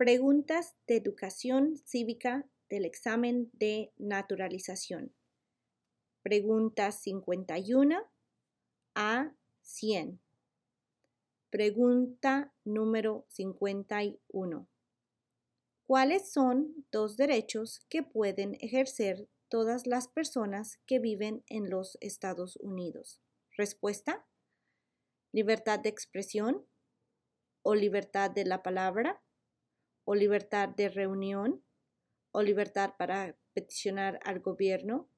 Preguntas de educación cívica del examen de naturalización. Preguntas 51 a 100. Pregunta número 51. ¿Cuáles son dos derechos que pueden ejercer todas las personas que viven en los Estados Unidos? Respuesta. Libertad de expresión o libertad de la palabra o libertad de reunión, o libertad para peticionar al gobierno,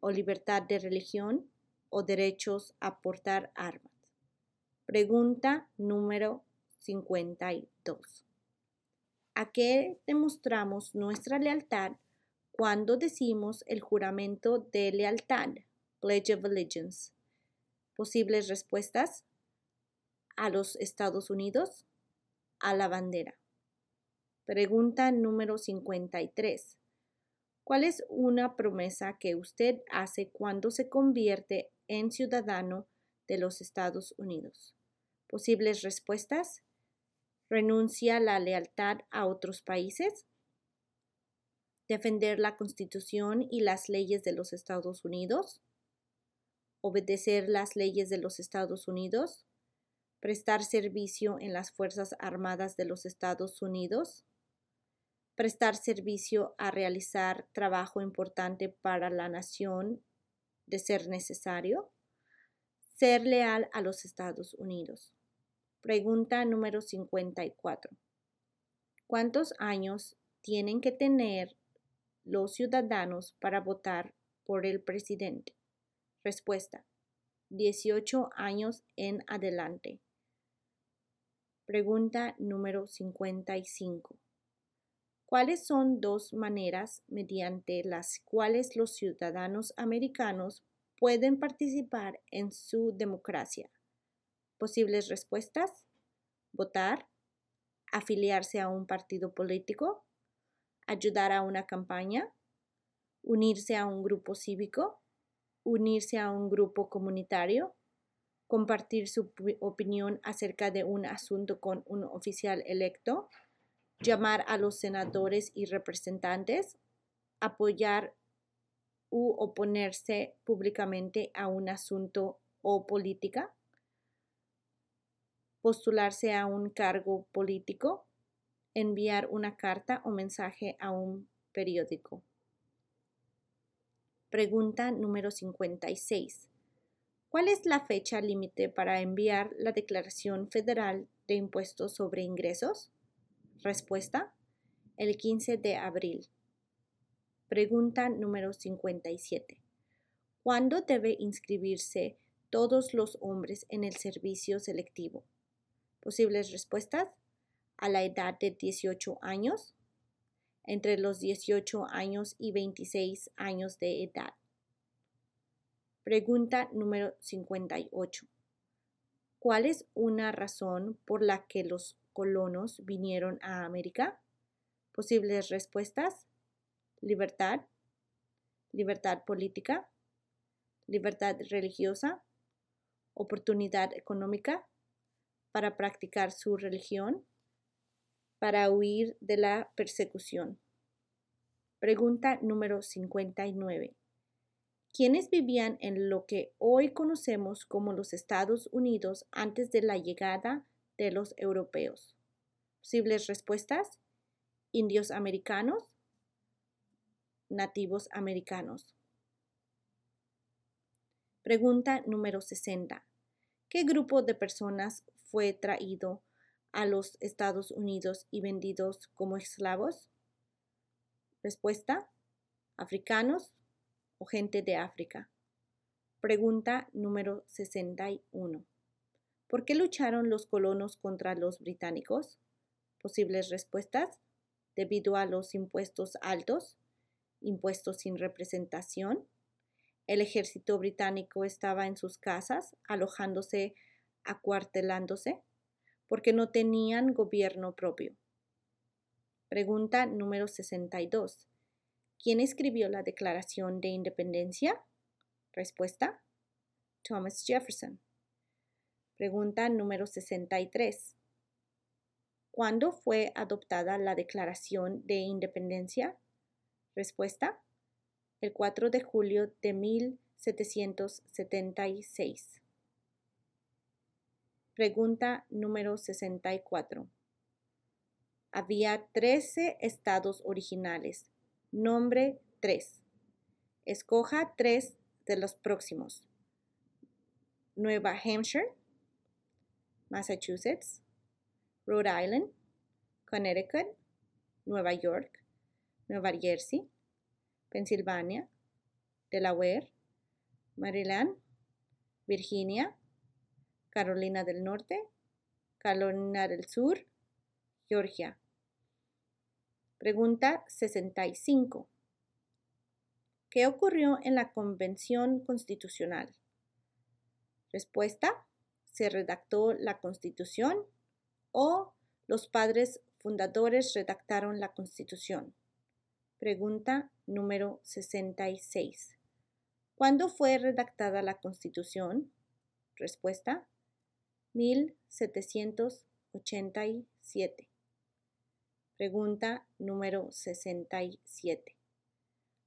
o libertad de religión, o derechos a portar armas. Pregunta número 52. ¿A qué demostramos nuestra lealtad cuando decimos el juramento de lealtad, Pledge of Allegiance? Posibles respuestas. A los Estados Unidos, a la bandera. Pregunta número 53. ¿Cuál es una promesa que usted hace cuando se convierte en ciudadano de los Estados Unidos? Posibles respuestas. Renuncia a la lealtad a otros países. Defender la Constitución y las leyes de los Estados Unidos. Obedecer las leyes de los Estados Unidos. Prestar servicio en las Fuerzas Armadas de los Estados Unidos prestar servicio a realizar trabajo importante para la nación de ser necesario, ser leal a los Estados Unidos. Pregunta número 54. ¿Cuántos años tienen que tener los ciudadanos para votar por el presidente? Respuesta. 18 años en adelante. Pregunta número 55. ¿Cuáles son dos maneras mediante las cuales los ciudadanos americanos pueden participar en su democracia? Posibles respuestas. Votar, afiliarse a un partido político, ayudar a una campaña, unirse a un grupo cívico, unirse a un grupo comunitario, compartir su opinión acerca de un asunto con un oficial electo, llamar a los senadores y representantes, apoyar u oponerse públicamente a un asunto o política, postularse a un cargo político, enviar una carta o mensaje a un periódico. Pregunta número 56. ¿Cuál es la fecha límite para enviar la Declaración Federal de Impuestos sobre Ingresos? Respuesta. El 15 de abril. Pregunta número 57. ¿Cuándo debe inscribirse todos los hombres en el servicio selectivo? Posibles respuestas. A la edad de 18 años. Entre los 18 años y 26 años de edad. Pregunta número 58. ¿Cuál es una razón por la que los colonos vinieron a América? Posibles respuestas. Libertad, libertad política, libertad religiosa, oportunidad económica, para practicar su religión, para huir de la persecución. Pregunta número 59. ¿Quiénes vivían en lo que hoy conocemos como los Estados Unidos antes de la llegada de los europeos. Posibles respuestas. Indios americanos. Nativos americanos. Pregunta número 60. ¿Qué grupo de personas fue traído a los Estados Unidos y vendidos como esclavos? Respuesta. Africanos o gente de África. Pregunta número 61. ¿Por qué lucharon los colonos contra los británicos? Posibles respuestas. Debido a los impuestos altos, impuestos sin representación. El ejército británico estaba en sus casas, alojándose, acuartelándose, porque no tenían gobierno propio. Pregunta número 62. ¿Quién escribió la Declaración de Independencia? Respuesta. Thomas Jefferson. Pregunta número 63. ¿Cuándo fue adoptada la Declaración de Independencia? Respuesta. El 4 de julio de 1776. Pregunta número 64. Había 13 estados originales. Nombre 3. Escoja tres de los próximos. Nueva Hampshire, Massachusetts, Rhode Island, Connecticut, Nueva York, Nueva Jersey, Pensilvania, Delaware, Maryland, Virginia, Carolina del Norte, Carolina del Sur, Georgia. Pregunta 65. ¿Qué ocurrió en la Convención Constitucional? Respuesta. Se redactó la Constitución o los padres fundadores redactaron la Constitución. Pregunta número 66. ¿Cuándo fue redactada la Constitución? Respuesta. 1787. Pregunta número 67.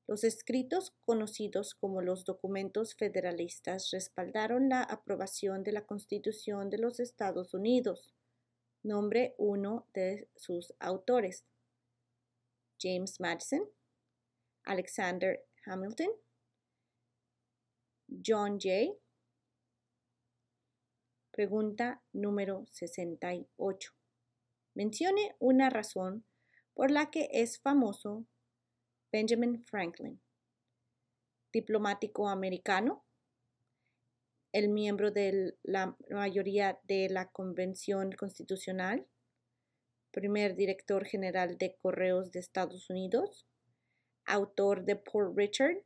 Los escritos conocidos como los documentos federalistas respaldaron la aprobación de la Constitución de los Estados Unidos. Nombre uno de sus autores. James Madison, Alexander Hamilton, John Jay. Pregunta número 68. Mencione una razón por la que es famoso Benjamin Franklin, diplomático americano, el miembro de la mayoría de la Convención Constitucional, primer director general de Correos de Estados Unidos, autor de Port Richard,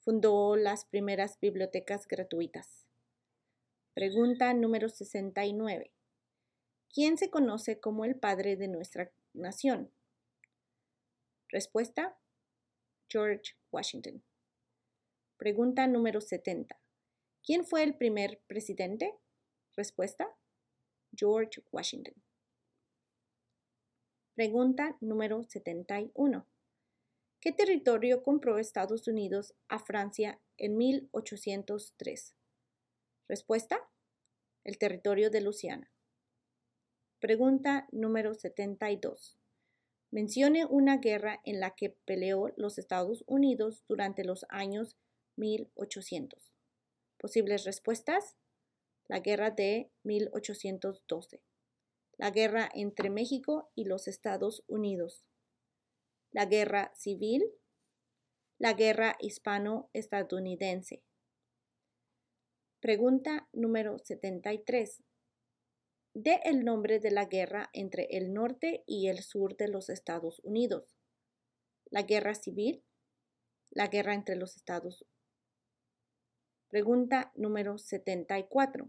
fundó las primeras bibliotecas gratuitas. Pregunta número 69. ¿Quién se conoce como el padre de nuestra nación? Respuesta, George Washington. Pregunta número 70. ¿Quién fue el primer presidente? Respuesta, George Washington. Pregunta número 71. ¿Qué territorio compró Estados Unidos a Francia en 1803? Respuesta, el territorio de Luisiana. Pregunta número 72. Mencione una guerra en la que peleó los Estados Unidos durante los años 1800. Posibles respuestas. La guerra de 1812. La guerra entre México y los Estados Unidos. La guerra civil. La guerra hispano-estadounidense. Pregunta número 73 de el nombre de la guerra entre el norte y el sur de los Estados Unidos. La guerra civil, la guerra entre los Estados. Pregunta número 74.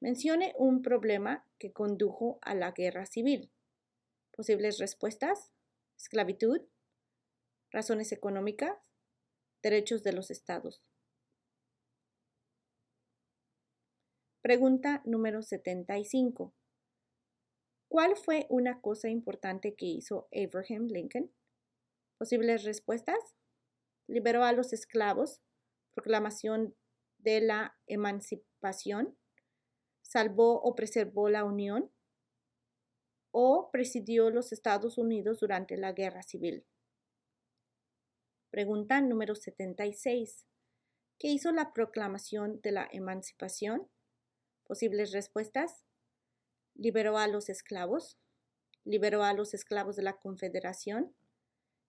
Mencione un problema que condujo a la guerra civil. Posibles respuestas. Esclavitud. Razones económicas. Derechos de los estados. Pregunta número 75. ¿Cuál fue una cosa importante que hizo Abraham Lincoln? Posibles respuestas. Liberó a los esclavos, proclamación de la emancipación, salvó o preservó la Unión o presidió los Estados Unidos durante la Guerra Civil. Pregunta número 76. ¿Qué hizo la proclamación de la emancipación? Posibles respuestas. Liberó a los esclavos. Liberó a los esclavos de la Confederación.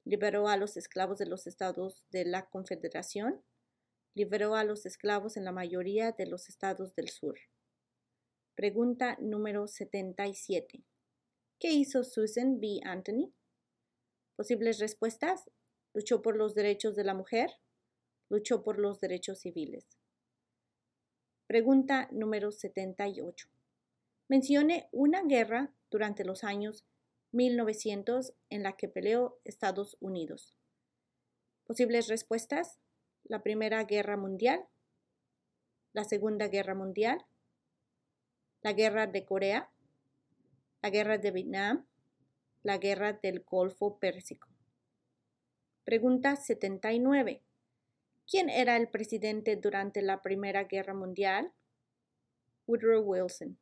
Liberó a los esclavos de los estados de la Confederación. Liberó a los esclavos en la mayoría de los estados del sur. Pregunta número 77. ¿Qué hizo Susan B. Anthony? Posibles respuestas. Luchó por los derechos de la mujer. Luchó por los derechos civiles. Pregunta número 78. Mencione una guerra durante los años 1900 en la que peleó Estados Unidos. Posibles respuestas. La Primera Guerra Mundial, la Segunda Guerra Mundial, la Guerra de Corea, la guerra de Vietnam, la guerra del Golfo Pérsico. Pregunta 79. ¿Quién era el presidente durante la Primera Guerra Mundial? Woodrow Wilson.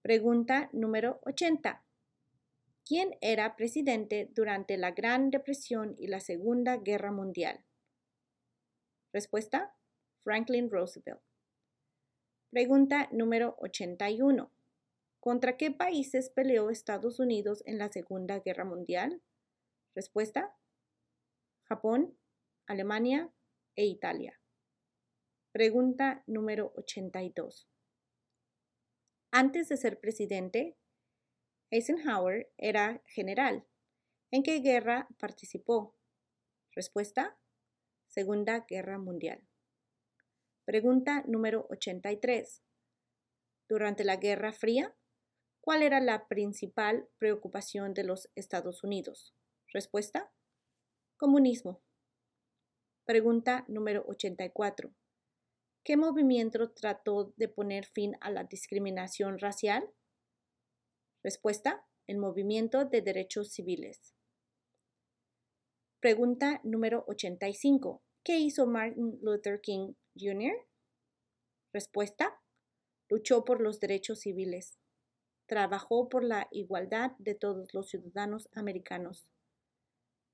Pregunta número 80. ¿Quién era presidente durante la Gran Depresión y la Segunda Guerra Mundial? Respuesta. Franklin Roosevelt. Pregunta número 81. ¿Contra qué países peleó Estados Unidos en la Segunda Guerra Mundial? Respuesta. Japón, Alemania e Italia. Pregunta número 82. Antes de ser presidente, Eisenhower era general. ¿En qué guerra participó? Respuesta. Segunda Guerra Mundial. Pregunta número 83. Durante la Guerra Fría, ¿cuál era la principal preocupación de los Estados Unidos? Respuesta. Comunismo. Pregunta número 84. ¿Qué movimiento trató de poner fin a la discriminación racial? Respuesta, el movimiento de derechos civiles. Pregunta número 85. ¿Qué hizo Martin Luther King Jr.? Respuesta, luchó por los derechos civiles. Trabajó por la igualdad de todos los ciudadanos americanos.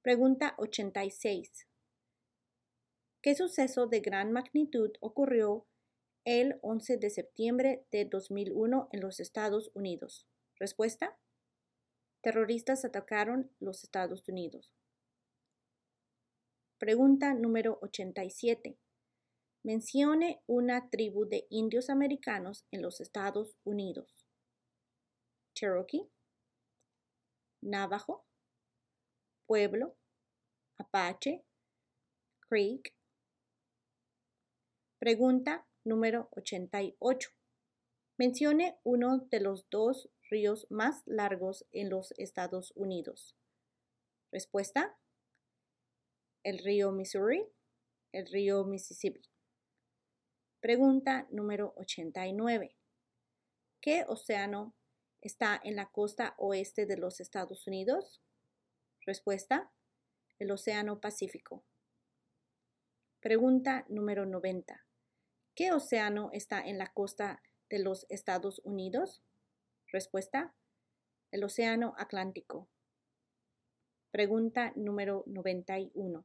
Pregunta 86. ¿Qué suceso de gran magnitud ocurrió el 11 de septiembre de 2001 en los Estados Unidos? Respuesta. Terroristas atacaron los Estados Unidos. Pregunta número 87. Mencione una tribu de indios americanos en los Estados Unidos. Cherokee, Navajo, Pueblo, Apache, Creek, Pregunta número 88. Mencione uno de los dos ríos más largos en los Estados Unidos. Respuesta. El río Missouri, el río Mississippi. Pregunta número 89. ¿Qué océano está en la costa oeste de los Estados Unidos? Respuesta. El Océano Pacífico. Pregunta número 90. ¿Qué océano está en la costa de los Estados Unidos? Respuesta. El Océano Atlántico. Pregunta número 91.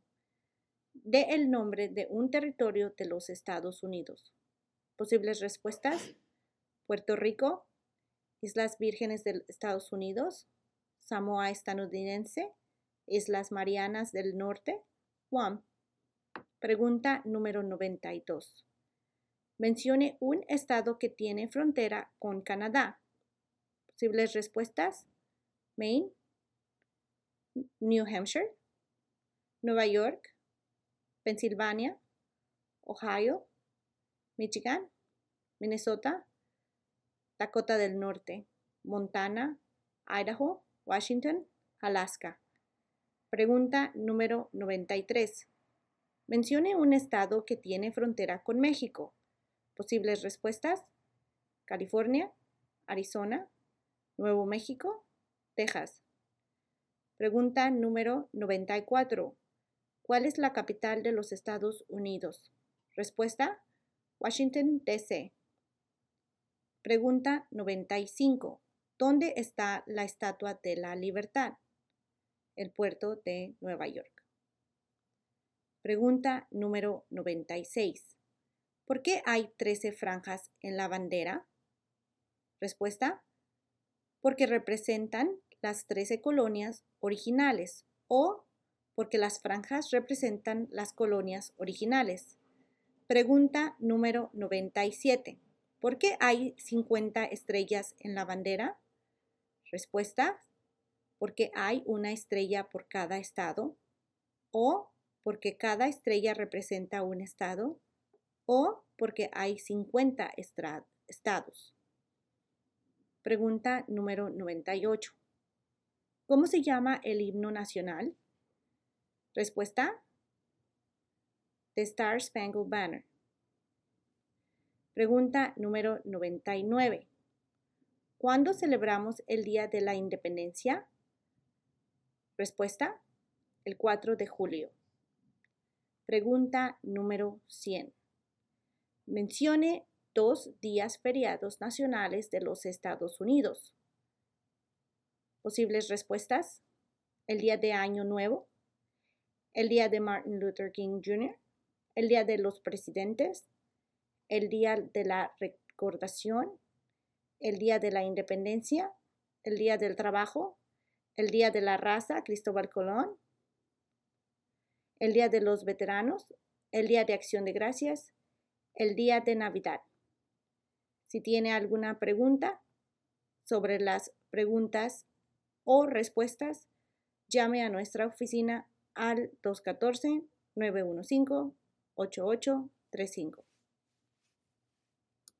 De el nombre de un territorio de los Estados Unidos. Posibles respuestas. Puerto Rico, Islas Vírgenes de Estados Unidos, Samoa estadounidense, Islas Marianas del Norte, Guam. Pregunta número 92. Mencione un estado que tiene frontera con Canadá. Posibles respuestas. Maine, New Hampshire, Nueva York, Pensilvania, Ohio, Michigan, Minnesota, Dakota del Norte, Montana, Idaho, Washington, Alaska. Pregunta número 93. Mencione un estado que tiene frontera con México. Posibles respuestas. California, Arizona, Nuevo México, Texas. Pregunta número 94. ¿Cuál es la capital de los Estados Unidos? Respuesta. Washington, D.C. Pregunta 95. ¿Dónde está la Estatua de la Libertad? El puerto de Nueva York. Pregunta número 96. ¿Por qué hay 13 franjas en la bandera? Respuesta. Porque representan las 13 colonias originales o porque las franjas representan las colonias originales. Pregunta número 97. ¿Por qué hay 50 estrellas en la bandera? Respuesta. Porque hay una estrella por cada estado o porque cada estrella representa un estado o porque hay 50 estados. Pregunta número 98. ¿Cómo se llama el himno nacional? Respuesta. The Star Spangled Banner. Pregunta número 99. ¿Cuándo celebramos el Día de la Independencia? Respuesta, el 4 de julio. Pregunta número 100. Mencione dos días feriados nacionales de los Estados Unidos. Posibles respuestas. El día de Año Nuevo, el día de Martin Luther King Jr., el día de los presidentes, el día de la recordación, el día de la independencia, el día del trabajo, el día de la raza, Cristóbal Colón, el día de los veteranos, el día de acción de gracias, el día de Navidad. Si tiene alguna pregunta sobre las preguntas o respuestas, llame a nuestra oficina al 214-915-8835.